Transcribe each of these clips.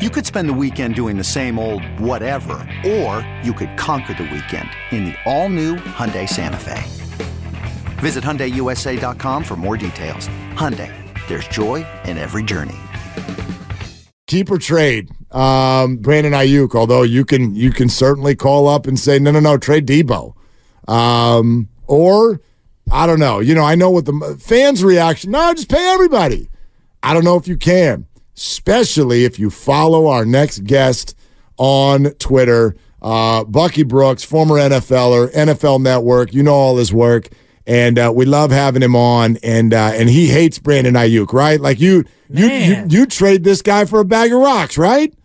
You could spend the weekend doing the same old whatever, or you could conquer the weekend in the all-new Hyundai Santa Fe. Visit HyundaiUSA.com for more details. Hyundai, there's joy in every journey. Keeper trade, um, Brandon Aiyuk. Although you can you can certainly call up and say no no no trade Deebo, um, or I don't know. You know I know what the fans' reaction. No, just pay everybody. I don't know if you can especially if you follow our next guest on Twitter. Uh, Bucky Brooks, former NFLer, NFL Network. You know all his work, and uh, we love having him on. And uh, and he hates Brandon Aiyuk, right? Like you, you, you, you trade this guy for a bag of rocks, right?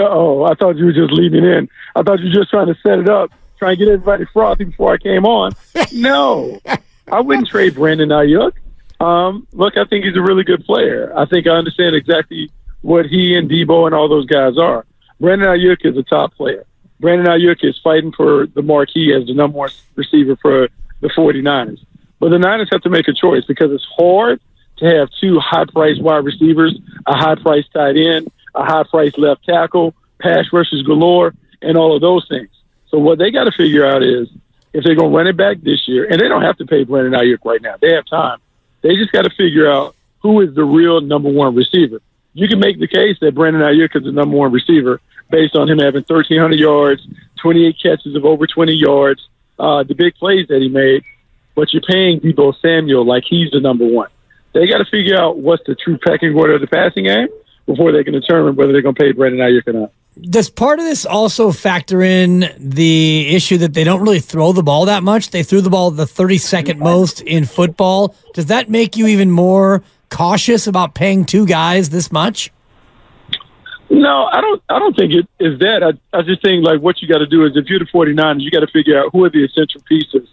Oh, I thought you were just leaving in. I thought you were just trying to set it up, trying to get everybody frothy before I came on. no, I wouldn't trade Brandon Aiyuk. Um, look, I think he's a really good player. I think I understand exactly what he and Deebo and all those guys are. Brandon Aiyuk is a top player. Brandon Aiyuk is fighting for the marquee as the number one receiver for the 49ers. But the Niners have to make a choice because it's hard to have two high-priced wide receivers, a high-priced tight end, a high-priced left tackle, pass rushes galore, and all of those things. So what they got to figure out is if they're going to run it back this year, and they don't have to pay Brandon Aiyuk right now. They have time they just got to figure out who is the real number one receiver. You can make the case that Brandon Aiyuk is the number one receiver based on him having 1,300 yards, 28 catches of over 20 yards, uh, the big plays that he made. But you're paying Deebo Samuel like he's the number one. They got to figure out what's the true pecking order of the passing game before they can determine whether they're going to pay Brandon Aiyuk or not does part of this also factor in the issue that they don't really throw the ball that much? They threw the ball the 32nd most in football. Does that make you even more cautious about paying two guys this much? No, I don't. I don't think it is that. I, I just think like what you got to do is if you're the 49ers, you got to figure out who are the essential pieces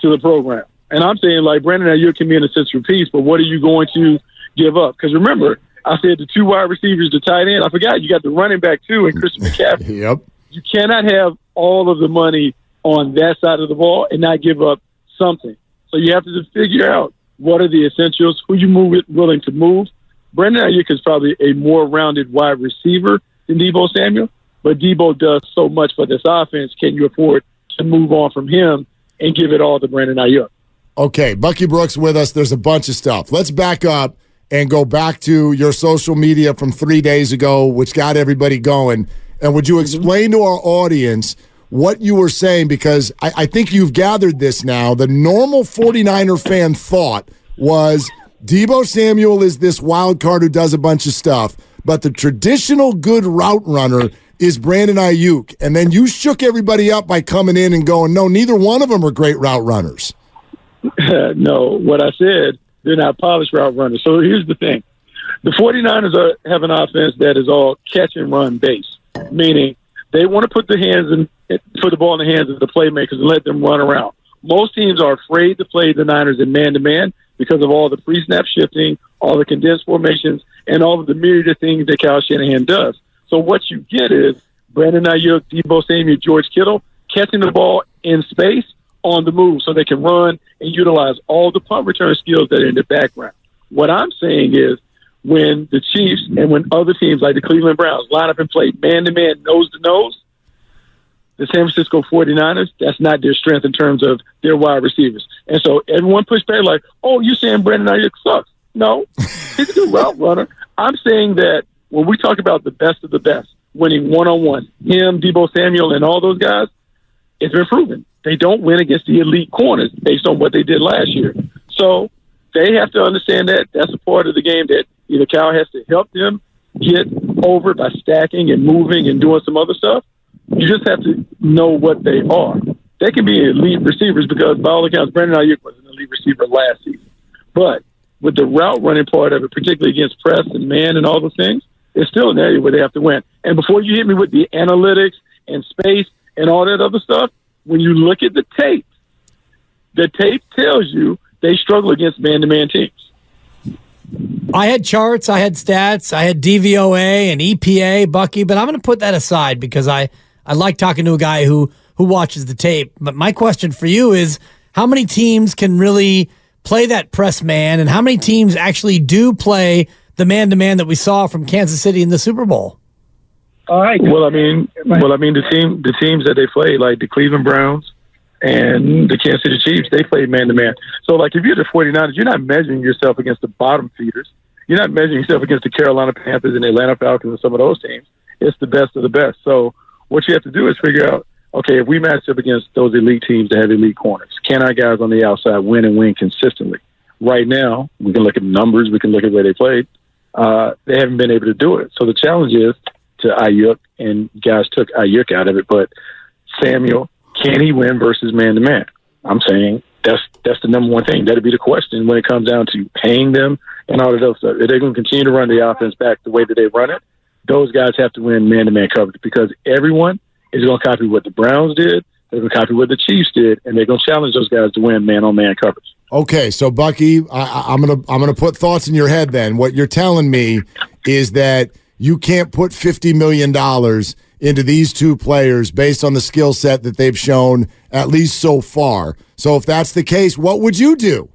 to the program. And I'm saying like Brandon Aiyuk can be an essential piece, but what are you going to give up? Because remember, I said the two wide receivers, the tight end. I forgot you got the running back too, and Christian McCaffrey. yep. You cannot have all of the money on that side of the ball and not give up something. So you have to just figure out what are the essentials, who you move it, willing to move. Brandon Aiyuk is probably a more rounded wide receiver than Deebo Samuel, but Deebo does so much for this offense. Can you afford to move on from him and give it all to Brandon Aiyuk? Okay, Bucky Brooks with us. There's a bunch of stuff. Let's back up and go back to your social media from three days ago, which got everybody going. And would you mm-hmm. explain to our audience what you were saying? Because I, I think you've gathered this now. The normal 49er fan thought was Deebo Samuel is this wild card who does a bunch of stuff, but the traditional good route runner is Brandon Aiyuk. And then you shook everybody up by coming in and going, no, neither one of them are great route runners. no, what I said they're not polished route runners. So here's the thing. The 49ers are, have an offense that is all catch and run based, meaning they want to put the hands and put the ball in the hands of the playmakers and let them run around. Most teams are afraid to play the Niners in man to man because of all the pre snap shifting, all the condensed formations, and all of the myriad of things that Kyle Shanahan does. So what you get is Brandon Aiyuk, Deebo Samuel, George Kittle catching the ball in space on the move so they can run and utilize all the punt return skills that are in the background. What I'm saying is when the Chiefs and when other teams like the Cleveland Browns line up and play man to man, nose to nose, the San Francisco 49ers, that's not their strength in terms of their wide receivers. And so everyone pushed back like, oh, you're saying Brandon Aiyuk sucks. No, he's a good route runner. I'm saying that when we talk about the best of the best, winning one on one, him, Deebo Samuel, and all those guys, it's been proven they don't win against the elite corners based on what they did last year. So they have to understand that that's a part of the game that either Cal has to help them get over by stacking and moving and doing some other stuff. You just have to know what they are. They can be elite receivers because, by all accounts, Brandon Aiyuk was an elite receiver last season. But with the route running part of it, particularly against press and man and all those things, it's still an area where they have to win. And before you hit me with the analytics and space and all that other stuff, when you look at the tape, the tape tells you they struggle against man-to-man teams. I had charts, I had stats, I had DVOA and EPA, Bucky, but I'm going to put that aside because I I like talking to a guy who who watches the tape. But my question for you is how many teams can really play that press man and how many teams actually do play the man to man that we saw from Kansas City in the Super Bowl? All right. Well, I mean, well, I mean the team the teams that they play like the Cleveland Browns, and the Kansas City Chiefs, they played man to man. So, like, if you're the 49ers, you're not measuring yourself against the bottom feeders. You're not measuring yourself against the Carolina Panthers and the Atlanta Falcons and some of those teams. It's the best of the best. So, what you have to do is figure out okay, if we match up against those elite teams that have elite corners, can our guys on the outside win and win consistently? Right now, we can look at numbers, we can look at where they played. Uh, they haven't been able to do it. So the challenge is to Aiyuk, and guys took Aiyuk out of it, but Samuel, can he win versus man to man? I'm saying that's that's the number one thing. That'll be the question when it comes down to paying them and all of those stuff. If they're going to continue to run the offense back the way that they run it, those guys have to win man to man coverage because everyone is going to copy what the Browns did. They're going to copy what the Chiefs did, and they're going to challenge those guys to win man on man coverage. Okay, so Bucky, I, I'm gonna I'm gonna put thoughts in your head. Then what you're telling me is that you can't put fifty million dollars into these two players based on the skill set that they've shown at least so far. So if that's the case, what would you do?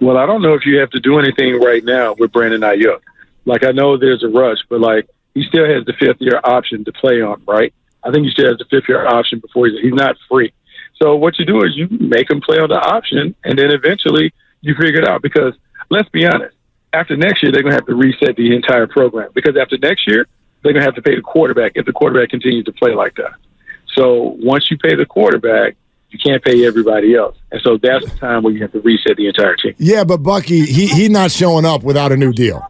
Well, I don't know if you have to do anything right now with Brandon Aiyuk. Like I know there's a rush, but like he still has the fifth year option to play on, right? I think he still has the fifth year option before he's he's not free. So what you do is you make him play on the option, and then eventually you figure it out. Because let's be honest, after next year they're going to have to reset the entire program. Because after next year they're going to have to pay the quarterback if the quarterback continues to play like that. So once you pay the quarterback, you can't pay everybody else. And so that's the time where you have to reset the entire team. Yeah, but Bucky, he he's not showing up without a new deal.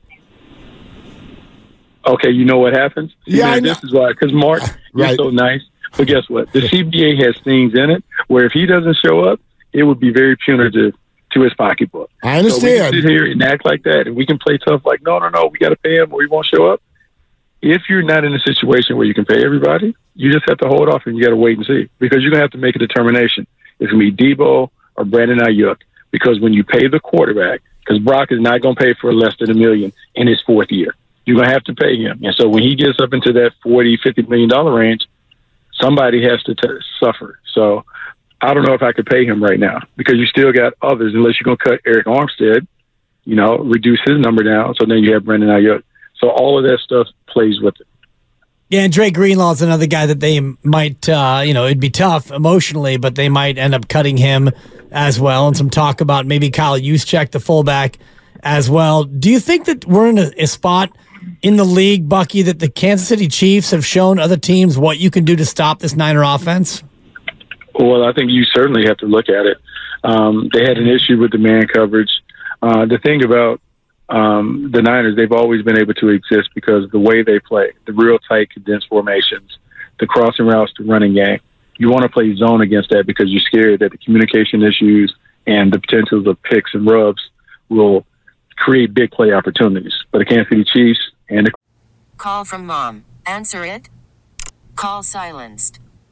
Okay, you know what happens? Yeah, Man, this is why. Because Mark, you're so nice. But guess what? The CBA has things in it where if he doesn't show up, it would be very punitive to his pocketbook. I So we can understand. sit here and act like that, and we can play tough. Like, no, no, no, we got to pay him, or he won't show up. If you're not in a situation where you can pay everybody, you just have to hold off and you got to wait and see because you're gonna have to make a determination. It's gonna be Deebo or Brandon Aiyuk because when you pay the quarterback, because Brock is not gonna pay for less than a million in his fourth year, you're gonna have to pay him. And so when he gets up into that 40, 50 million dollar range, somebody has to t- suffer. So I don't know if I could pay him right now because you still got others unless you're going to cut Arik Armstead, you know, reduce his number down. So then you have Brandon Aiyuk. So all of that stuff plays with it. Yeah, and Dre Greenlaw is another guy that they might, uh, you know, it'd be tough emotionally, but they might end up cutting him as well. And some talk about maybe Kyle Juszczyk, the fullback, as well. Do you think that we're in a, a spot in the league, Bucky, that the Kansas City Chiefs have shown other teams what you can do to stop this Niner offense? Well, I think you certainly have to look at it. Um, they had an issue with the man coverage. Uh, the thing about um, the Niners, they've always been able to exist because of the way they play, the real tight, condensed formations, the crossing routes, the running game. You want to play zone against that because you're scared that the communication issues and the potentials of picks and rubs will create big play opportunities. But the Kansas City Chiefs and the Call from mom. Answer it. Call silenced.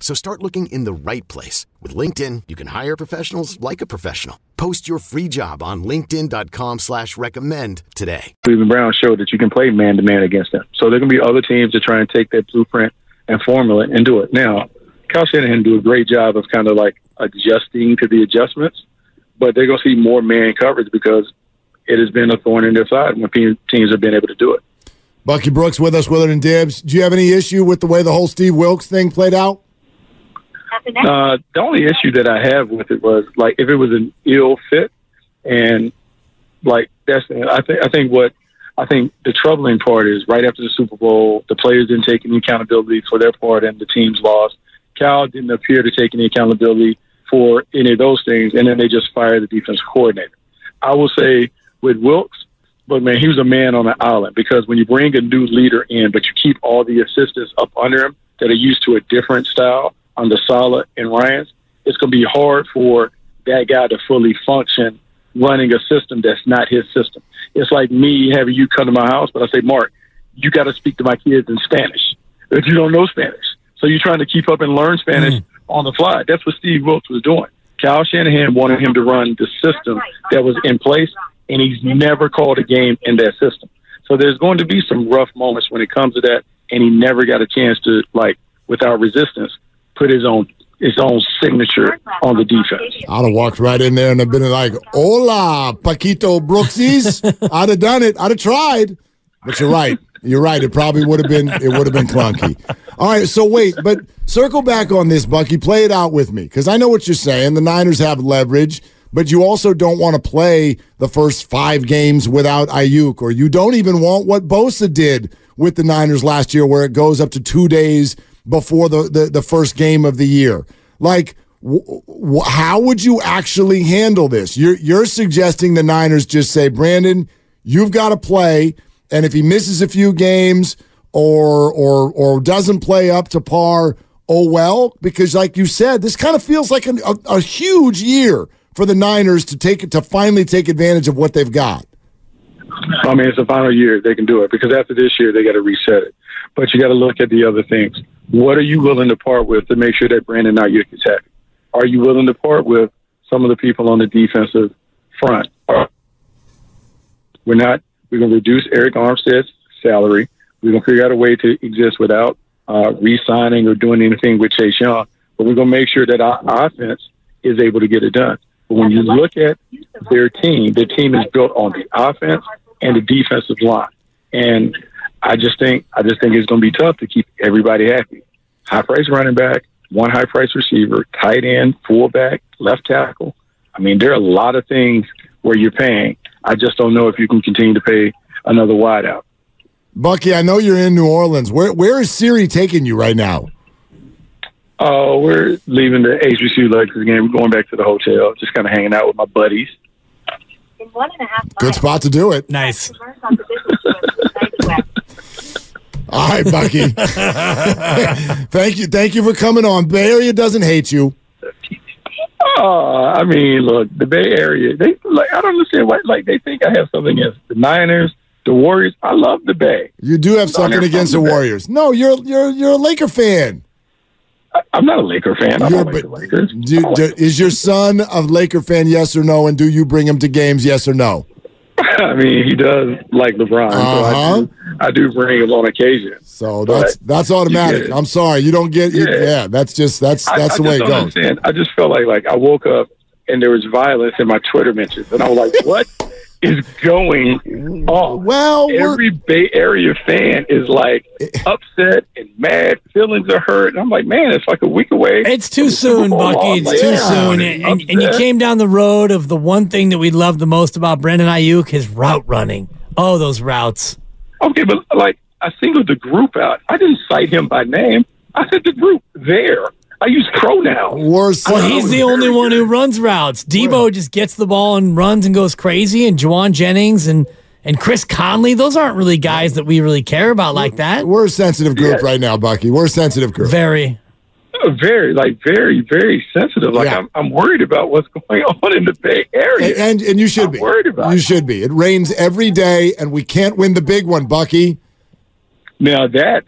So start looking in the right place. With LinkedIn, you can hire professionals like a professional. Post your free job on linkedin.com slash recommend today. Cleveland Browns showed that you can play man to man against them. So there can be other teams that try and take that blueprint and formula and do it. Now, Kyle Shanahan do a great job of kind of like adjusting to the adjustments, but they're going to see more man coverage because it has been a thorn in their side when teams have been able to do it. Bucky Brooks with us, Willard and Dibbs. Do you have any issue with the way the whole Steve Wilks thing played out? Uh, the only issue that I have with it was like if it was an ill fit, and like that's I think I think what I think the troubling part is right after the Super Bowl, the players didn't take any accountability for their part and the team's loss. Cal didn't appear to take any accountability for any of those things, and then they just fired the defense coordinator. I will say with Wilks, but man, he was a man on an island because when you bring a new leader in, but you keep all the assistants up under him that are used to a different style under Saleh and Ryans, it's going to be hard for that guy to fully function running a system that's not his system. It's like me having you come to my house, but I say, Mark, you got to speak to my kids in Spanish if you don't know Spanish. So you're trying to keep up and learn Spanish mm. on the fly. That's what Steve Wilks was doing. Kyle Shanahan wanted him to run the system that was in place, and he's never called a game in that system. So there's going to be some rough moments when it comes to that, and he never got a chance to, like, without resistance, put his own his own signature on the defense. I'd have walked right in there and have been like, "Hola, Paquito Brooksies." I'd have done it. I'd have tried. But you're right. You're right. It probably would have been. It would have been clunky. All right. So wait, but circle back on this, Bucky. Play it out with me because I know what you're saying. The Niners have leverage, but you also don't want to play the first five games without Aiyuk, or you don't even want what Bosa did with the Niners last year, where it goes up to two days before the, the, the first game of the year. Like, w- w- how would you actually handle this? You're, you're suggesting the Niners just say, Brandon, you've got to play. And if he misses a few games or, or, or doesn't play up to par, oh well, because like you said, this kind of feels like a, a, a huge year for the Niners to take to finally take advantage of what they've got. I mean, it's the final year they can do it because after this year they got to reset it. But you got to look at the other things. What are you willing to part with to make sure that Brandon Aiyuk is happy? Are you willing to part with some of the people on the defensive front? We're not. We're going to reduce Arik Armstead's salary. We're going to figure out a way to exist without uh, re-signing or doing anything with Chase Young. But we're going to make sure that our offense is able to get it done. But when you look at their team, their team is built on the offense and the defensive line. And I just think I just think it's going to be tough to keep everybody happy. High price running back, one high price receiver, tight end, fullback, left tackle. I mean, there are a lot of things where you're paying. I just don't know if you can continue to pay another wideout. Bucky, I know you're in New Orleans. Where where is Siri taking you right now? Oh, uh, we're leaving the HBCU Lakers game. We're going back to the hotel, just kind of hanging out with my buddies. Good spot to do it. Nice. All right, Bucky. thank you. Thank you for coming on. Bay Area doesn't hate you. Oh, I mean, look, the Bay Area. They like. I don't understand why. Like they think I have something against the Niners, the Warriors. I love the Bay. You do have something against the, the Warriors. No, you're you're you're a Laker fan. I, am not a Laker fan. I don't like the Lakers. Do, do, like is your son a Laker fan? Yes or no? And do you bring him to games? Yes or no? I mean, he does like LeBron, uh-huh. so I uh-huh. do, I do bring him on occasion. So that's that's automatic. I'm sorry, you don't get. You, yeah. yeah. that's just that's that's I, the I way it goes. Understand. I just felt like like I woke up and there was violence in my Twitter mentions, and I was like, "What is going on?" Well, every Bay Area fan is like upset and mad. Feelings are hurt. And I'm like, man, it's like a week away. It's too soon, Bucky. It's like, too yeah, soon. And, and, and you came down the road of the one thing that we love the most about Brandon Aiyuk, his route running. Oh, those routes. Okay, but like I singled the group out. I didn't cite him by name. I said the group there. I use pronouns. Worse. Well, he's the only one who runs routes. Deebo just gets the ball and runs and goes crazy, and Jauan Jennings and and Chris Conley. Those aren't really guys that we really care about like that. We're a sensitive group yeah. right now, Bucky. We're a sensitive group. Very. Oh, very, like, very, very sensitive. Like, Yeah. I'm, I'm worried about what's going on in the Bay Area. And and, and you should I'm be. worried about you it. should be. It rains every day, and we can't win the big one, Bucky. Now that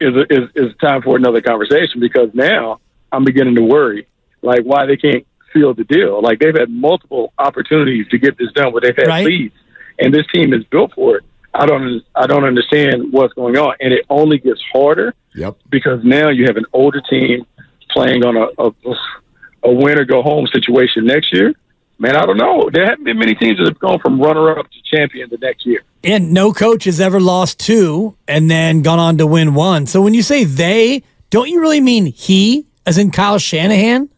is is is time for another conversation because now I'm beginning to worry, like why they can't seal the deal. Like they've had multiple opportunities to get this done, but they've had Right. leads, and this team is built for it. I don't I don't understand what's going on, and it only gets harder Yep. because now you have an older team playing on a a, a win or go home situation next year. Man, I don't know. There haven't been many teams that have gone from runner up to champion the next year. And no coach has ever lost two and then gone on to win one. So when you say they, don't you really mean he, as in Kyle Shanahan?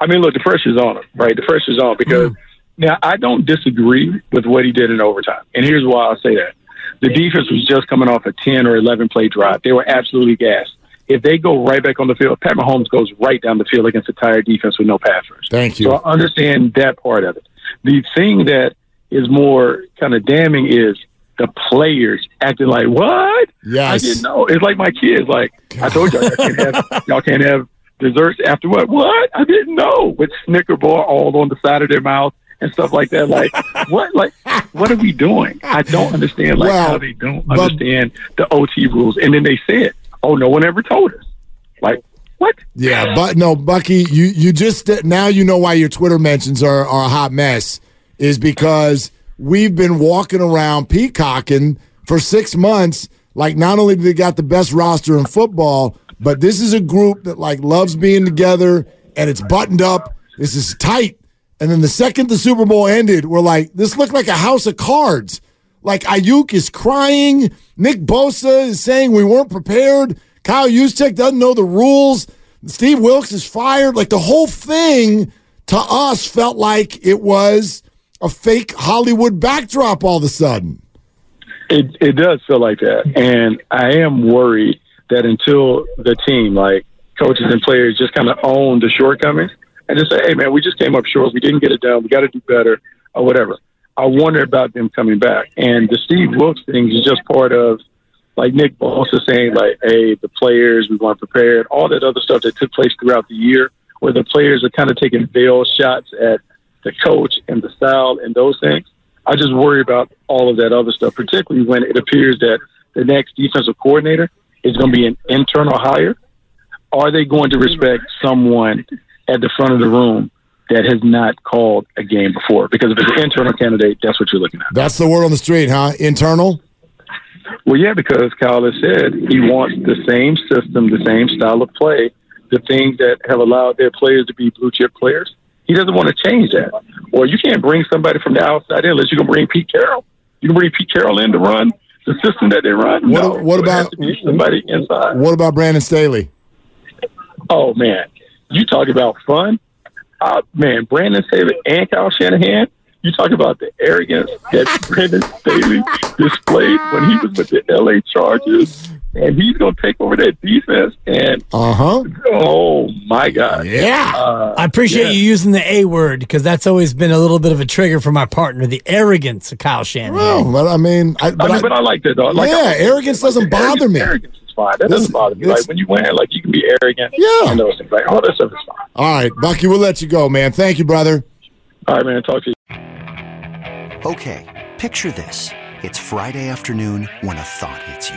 I mean, look, the pressure's on him, right? The pressure's on because mm-hmm. now I don't disagree with what he did in overtime, and here's why I say that: the defense was just coming off a ten or eleven play drive; they were absolutely gassed. If they go right back on the field, Pat Mahomes goes right down the field against a tired defense with no pass rush. Thank you. So I understand that part of it. The thing that is more kind of damning is the players acting like, "What? Yes. I didn't know." It's like my kids. Like I told y'all, y'all can't have y'all can't have desserts after what? What? I didn't know. With Snicker bar all on the side of their mouth and stuff like that. Like what? Like what are we doing? I don't understand. Like Well, how they don't but- understand the OT rules. And then they said, "Oh, no one ever told us." Like what? Yeah, but no, Bucky, you you just now you know why your Twitter mentions are, are a hot mess is because we've been walking around peacocking for six months. Like, not only do they got the best roster in football, but this is a group that like loves being together and it's buttoned up. This is tight. And then the second the Super Bowl ended, we're like, this looked like a house of cards. Like Aiyuk is crying. Nick Bosa is saying we weren't prepared. Kyle Juszczyk doesn't know the rules. Steve Wilks is fired. Like the whole thing to us felt like it was a fake Hollywood backdrop all of a sudden. It it does feel like that, and I am worried that until the team, like coaches and players, just kind of own the shortcomings and just say, "Hey, man, we just came up short. We didn't get it done. We got to do better, or whatever." I wonder about them coming back, and the Steve Wilks thing is just part of, like Nick Bosa saying, like, "Hey, the players, we weren't prepared." All that other stuff that took place throughout the year, where the players are kind of taking veiled shots at the coach and the style and those things. I just worry about all of that other stuff, particularly when it appears that the next defensive coordinator is going to be an internal hire. Are they going to respect someone at the front of the room that has not called a game before? Because if it's an internal candidate, that's what you're looking at. That's the word on the street, huh? Internal? Well, yeah, because Kyle has said he wants the same system, the same style of play, the things that have allowed their players to be blue chip players. He doesn't want to change that. Well, you can't bring somebody from the outside in unless you can bring Pete Carroll. You can bring Pete Carroll in to run the system that they run. What- no, what about- somebody inside? What about Brandon Staley? Oh man, you talk about fun. Uh, man, Brandon Staley and Kyle Shanahan. You talk about the arrogance that Brandon Staley displayed when he was with the LA Chargers, and he's going to take over that defense. And Uh huh. oh my God, Yeah. uh, I appreciate yeah. you using the A word because that's always been a little bit of a trigger for my partner, the arrogance of Kyle Shanahan. well, but I mean, I, but I mean, I- but I like that though. Like, Yeah, I- arrogance doesn't bother me. Arrogance is fine. That This- doesn't bother me. Like when you win, like you can be arrogant. Yeah. and those things. Like all that stuff is fine. all right, Bucky, we'll let you go, man. Thank you, brother. All right, man. Talk to you. Okay, picture this. It's Friday afternoon when a thought hits you.